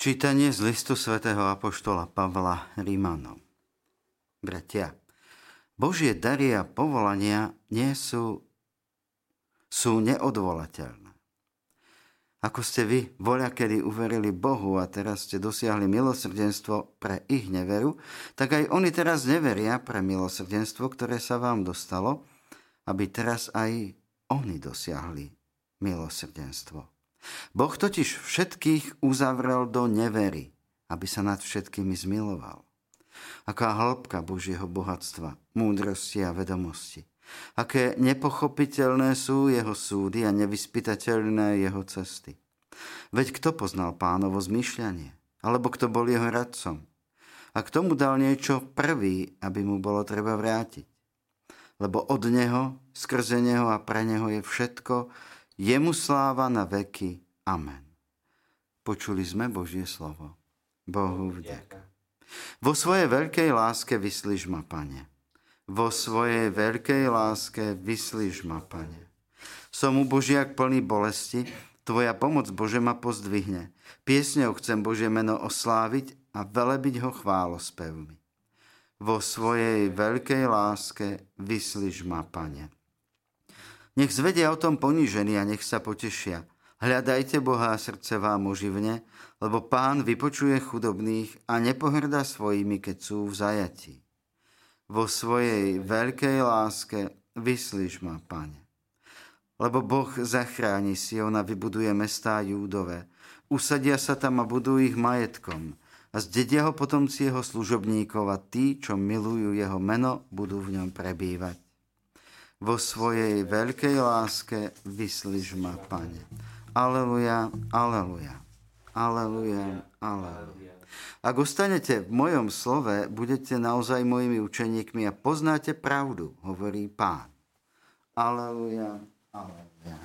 Čítanie z listu svätého Apoštola Pavla Rímanom. Bratia, Božie dary a povolania nie sú, sú neodvolateľné. Ako ste vy voľa kedy uverili Bohu a teraz ste dosiahli milosrdenstvo pre ich neveru, tak aj oni teraz neveria pre milosrdenstvo, ktoré sa vám dostalo, aby teraz aj oni dosiahli milosrdenstvo. Boh totiž všetkých uzavrel do nevery, aby sa nad všetkými zmiloval. Aká hĺbka Božieho bohatstva, múdrosti a vedomosti. Aké nepochopiteľné sú jeho súdy a nevyspytateľné jeho cesty. Veď kto poznal pánovo zmýšľanie? Alebo kto bol jeho radcom? A k tomu dal niečo prvý, aby mu bolo treba vrátiť. Lebo od neho, skrze neho a pre neho je všetko, Jemu sláva na veky. Amen. Počuli sme Božie slovo. Bohu vďaka. Vo svojej veľkej láske vyslíš ma, Pane. Vo svojej veľkej láske vyslíš ma, Pane. Som u Božiak plný bolesti, Tvoja pomoc, Bože, ma pozdvihne. Piesňou chcem Božie meno osláviť a velebiť ho chválospevmi. Vo svojej veľkej láske vyslíš ma, Pane. Nech zvedia o tom ponížení a nech sa potešia. Hľadajte Boha a srdce vám oživne, lebo pán vypočuje chudobných a nepohrda svojimi, keď sú v zajatí. Vo svojej veľkej láske vyslíš ma, pane. Lebo Boh zachráni Sion a vybuduje mestá Júdové. Usadia sa tam a budú ich majetkom. A zdedia ho potomci jeho služobníkov a tí, čo milujú jeho meno, budú v ňom prebývať vo svojej veľkej láske vyslíš ma, Pane. Aleluja, aleluja, aleluja, aleluja. Ak ostanete v mojom slove, budete naozaj mojimi učeníkmi a poznáte pravdu, hovorí Pán. Aleluja, aleluja.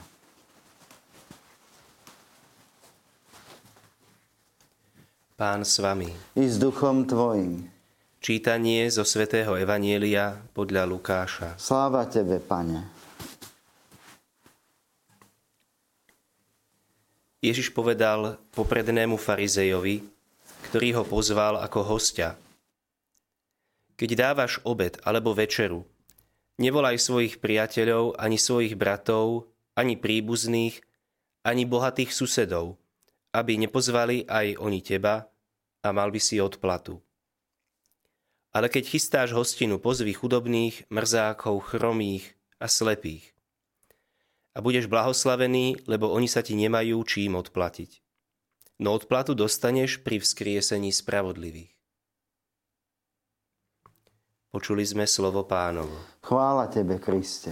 Pán s vami. I s duchom tvojim. Čítanie zo svätého Evanielia podľa Lukáša. Sláva Tebe, Pane. Ježiš povedal poprednému farizejovi, ktorý ho pozval ako hostia. Keď dávaš obed alebo večeru, nevolaj svojich priateľov, ani svojich bratov, ani príbuzných, ani bohatých susedov, aby nepozvali aj oni teba a mal by si odplatu. Ale keď chystáš hostinu, pozvi chudobných, mrzákov, chromých a slepých. A budeš blahoslavený, lebo oni sa ti nemajú čím odplatiť. No odplatu dostaneš pri vzkriesení spravodlivých. Počuli sme slovo pánovo. Chvála Tebe, Kriste.